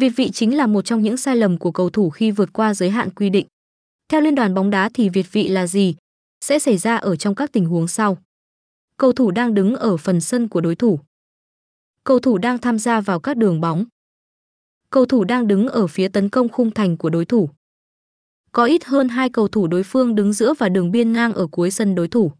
Việt vị chính là một trong những sai lầm của cầu thủ khi vượt qua giới hạn quy định. Theo Liên đoàn bóng đá thì Việt vị là gì? Sẽ xảy ra ở trong các tình huống sau. Cầu thủ đang đứng ở phần sân của đối thủ. Cầu thủ đang tham gia vào các đường bóng. Cầu thủ đang đứng ở phía tấn công khung thành của đối thủ. Có ít hơn hai cầu thủ đối phương đứng giữa và đường biên ngang ở cuối sân đối thủ.